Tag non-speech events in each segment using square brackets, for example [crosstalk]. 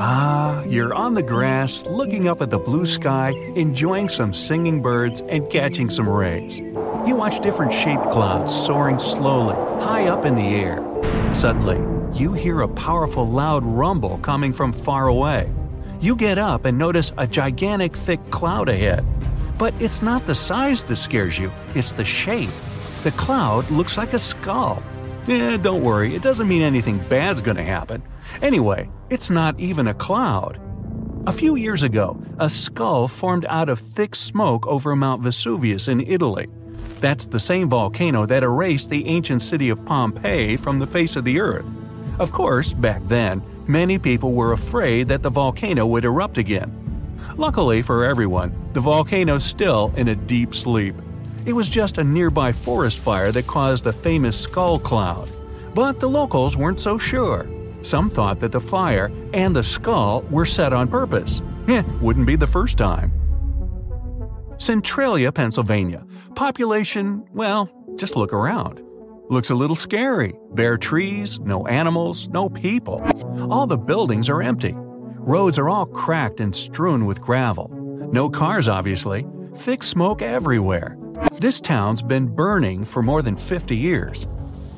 Ah, you're on the grass, looking up at the blue sky, enjoying some singing birds and catching some rays. You watch different shaped clouds soaring slowly, high up in the air. Suddenly, you hear a powerful loud rumble coming from far away. You get up and notice a gigantic thick cloud ahead. But it's not the size that scares you, it's the shape. The cloud looks like a skull. Eh, don't worry, it doesn't mean anything bad's gonna happen. Anyway, it's not even a cloud. A few years ago, a skull formed out of thick smoke over Mount Vesuvius in Italy. That's the same volcano that erased the ancient city of Pompeii from the face of the earth. Of course, back then, many people were afraid that the volcano would erupt again. Luckily for everyone, the volcano's still in a deep sleep. It was just a nearby forest fire that caused the famous skull cloud. But the locals weren't so sure. Some thought that the fire and the skull were set on purpose. Eh, wouldn't be the first time. Centralia, Pennsylvania. Population, well, just look around. Looks a little scary. Bare trees, no animals, no people. All the buildings are empty. Roads are all cracked and strewn with gravel. No cars, obviously. Thick smoke everywhere. This town's been burning for more than 50 years.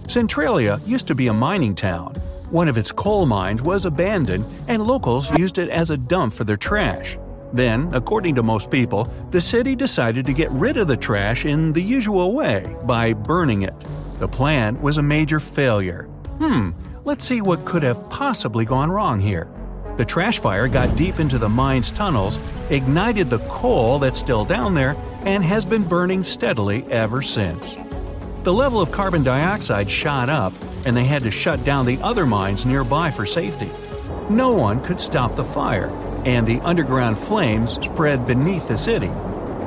Centralia used to be a mining town. One of its coal mines was abandoned, and locals used it as a dump for their trash. Then, according to most people, the city decided to get rid of the trash in the usual way by burning it. The plan was a major failure. Hmm, let's see what could have possibly gone wrong here. The trash fire got deep into the mine's tunnels, ignited the coal that's still down there, and has been burning steadily ever since. The level of carbon dioxide shot up, and they had to shut down the other mines nearby for safety. No one could stop the fire, and the underground flames spread beneath the city.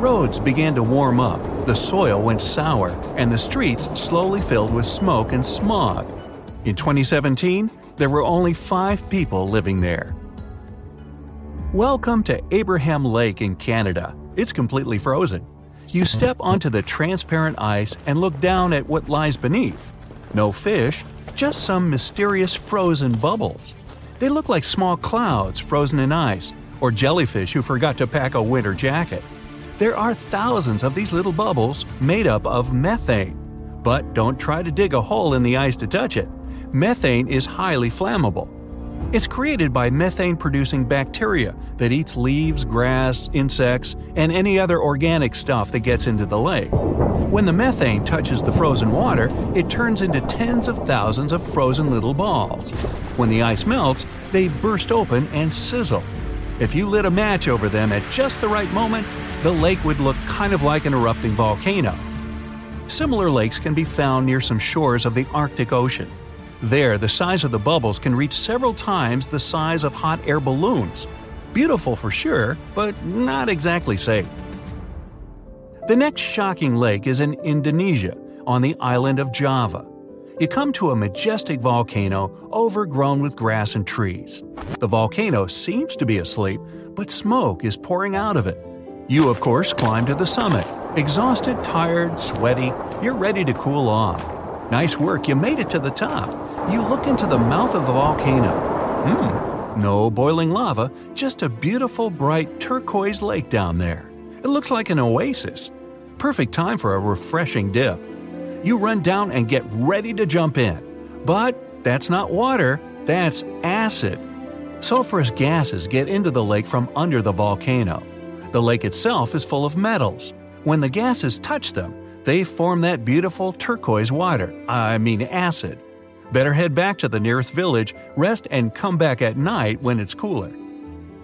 Roads began to warm up, the soil went sour, and the streets slowly filled with smoke and smog. In 2017, there were only five people living there. Welcome to Abraham Lake in Canada. It's completely frozen. You step onto the transparent ice and look down at what lies beneath. No fish, just some mysterious frozen bubbles. They look like small clouds frozen in ice, or jellyfish who forgot to pack a winter jacket. There are thousands of these little bubbles made up of methane. But don't try to dig a hole in the ice to touch it. Methane is highly flammable. It's created by methane producing bacteria that eats leaves, grass, insects, and any other organic stuff that gets into the lake. When the methane touches the frozen water, it turns into tens of thousands of frozen little balls. When the ice melts, they burst open and sizzle. If you lit a match over them at just the right moment, the lake would look kind of like an erupting volcano. Similar lakes can be found near some shores of the Arctic Ocean. There, the size of the bubbles can reach several times the size of hot air balloons. Beautiful for sure, but not exactly safe. The next shocking lake is in Indonesia, on the island of Java. You come to a majestic volcano overgrown with grass and trees. The volcano seems to be asleep, but smoke is pouring out of it. You, of course, climb to the summit. Exhausted, tired, sweaty, you're ready to cool off. Nice work, you made it to the top. You look into the mouth of the volcano. Hmm, no boiling lava, just a beautiful, bright turquoise lake down there. It looks like an oasis. Perfect time for a refreshing dip. You run down and get ready to jump in. But that's not water, that's acid. Sulfurous gases get into the lake from under the volcano. The lake itself is full of metals. When the gases touch them, they form that beautiful turquoise water, I mean acid. Better head back to the nearest village, rest, and come back at night when it's cooler.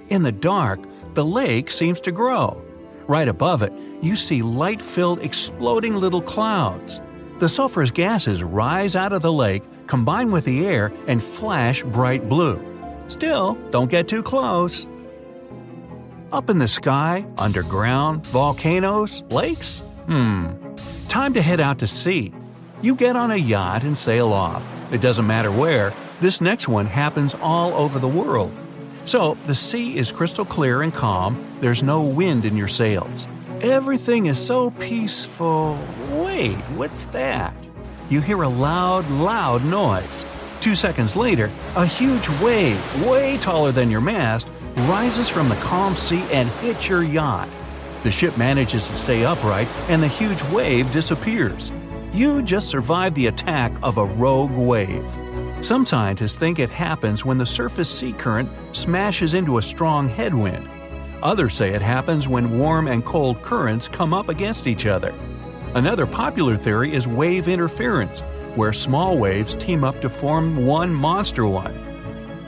In the dark, the lake seems to grow. Right above it, you see light filled, exploding little clouds. The sulfurous gases rise out of the lake, combine with the air, and flash bright blue. Still, don't get too close. Up in the sky, underground, volcanoes, lakes? Hmm. Time to head out to sea. You get on a yacht and sail off. It doesn't matter where, this next one happens all over the world. So, the sea is crystal clear and calm, there's no wind in your sails. Everything is so peaceful. Wait, what's that? You hear a loud, loud noise. Two seconds later, a huge wave, way taller than your mast, rises from the calm sea and hits your yacht. The ship manages to stay upright and the huge wave disappears. You just survived the attack of a rogue wave. Some scientists think it happens when the surface sea current smashes into a strong headwind. Others say it happens when warm and cold currents come up against each other. Another popular theory is wave interference, where small waves team up to form one monster one.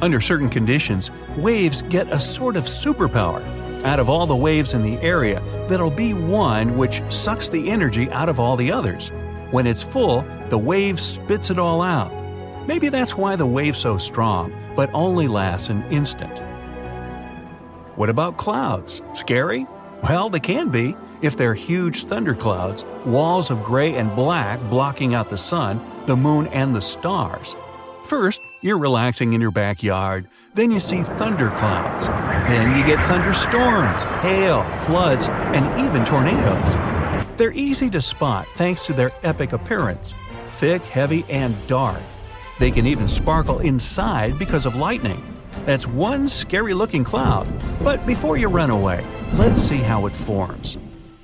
Under certain conditions, waves get a sort of superpower. Out of all the waves in the area, there'll be one which sucks the energy out of all the others. When it's full, the wave spits it all out. Maybe that's why the wave's so strong, but only lasts an instant. What about clouds? Scary? Well, they can be if they're huge thunderclouds, walls of gray and black blocking out the sun, the moon, and the stars. First, you're relaxing in your backyard, then you see thunderclouds. Then you get thunderstorms, hail, floods, and even tornadoes. They're easy to spot thanks to their epic appearance thick, heavy, and dark. They can even sparkle inside because of lightning. That's one scary looking cloud. But before you run away, let's see how it forms.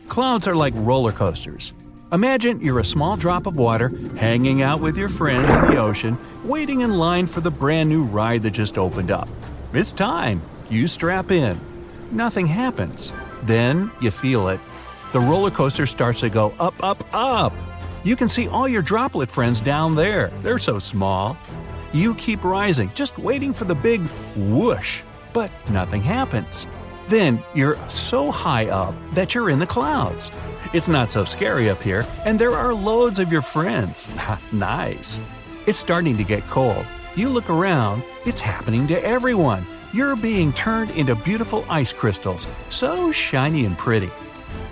Clouds are like roller coasters. Imagine you're a small drop of water hanging out with your friends in the ocean, waiting in line for the brand new ride that just opened up. It's time. You strap in. Nothing happens. Then you feel it. The roller coaster starts to go up, up, up. You can see all your droplet friends down there. They're so small. You keep rising, just waiting for the big whoosh, but nothing happens. Then you're so high up that you're in the clouds. It's not so scary up here, and there are loads of your friends. [laughs] nice. It's starting to get cold. You look around, it's happening to everyone. You're being turned into beautiful ice crystals, so shiny and pretty.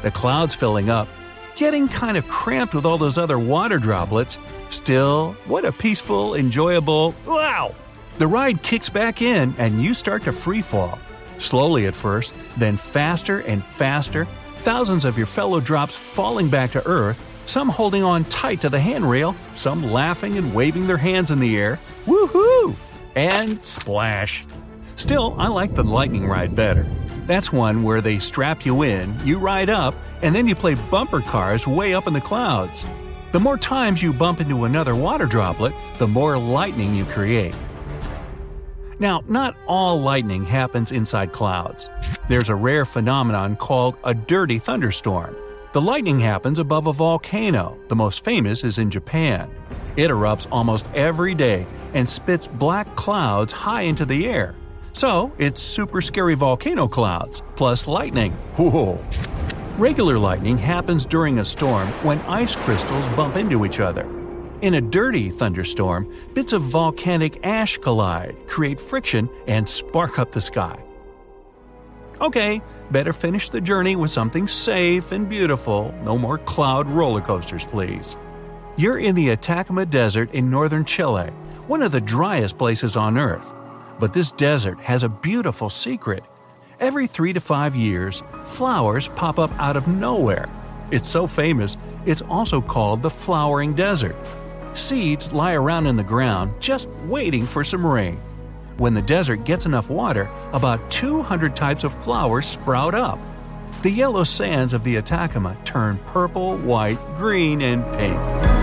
The clouds filling up, getting kind of cramped with all those other water droplets. Still, what a peaceful, enjoyable wow! The ride kicks back in and you start to free fall. Slowly at first, then faster and faster, thousands of your fellow drops falling back to Earth, some holding on tight to the handrail, some laughing and waving their hands in the air. Woohoo! And splash. Still, I like the lightning ride better. That's one where they strap you in, you ride up, and then you play bumper cars way up in the clouds. The more times you bump into another water droplet, the more lightning you create. Now, not all lightning happens inside clouds. There's a rare phenomenon called a dirty thunderstorm. The lightning happens above a volcano, the most famous is in Japan. It erupts almost every day and spits black clouds high into the air. So, it's super scary volcano clouds, plus lightning. Whoa! Regular lightning happens during a storm when ice crystals bump into each other. In a dirty thunderstorm, bits of volcanic ash collide, create friction, and spark up the sky. Okay, better finish the journey with something safe and beautiful. No more cloud roller coasters, please. You're in the Atacama Desert in northern Chile, one of the driest places on Earth. But this desert has a beautiful secret. Every three to five years, flowers pop up out of nowhere. It's so famous, it's also called the Flowering Desert. Seeds lie around in the ground just waiting for some rain. When the desert gets enough water, about 200 types of flowers sprout up. The yellow sands of the Atacama turn purple, white, green, and pink.